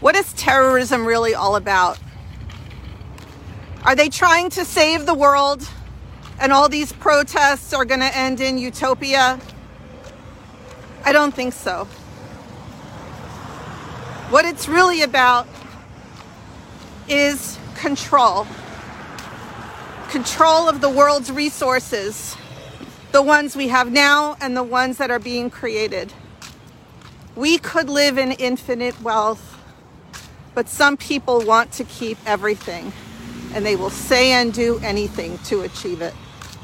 What is terrorism really all about? Are they trying to save the world and all these protests are going to end in utopia? I don't think so. What it's really about is control. Control of the world's resources, the ones we have now and the ones that are being created. We could live in infinite wealth but some people want to keep everything, and they will say and do anything to achieve it.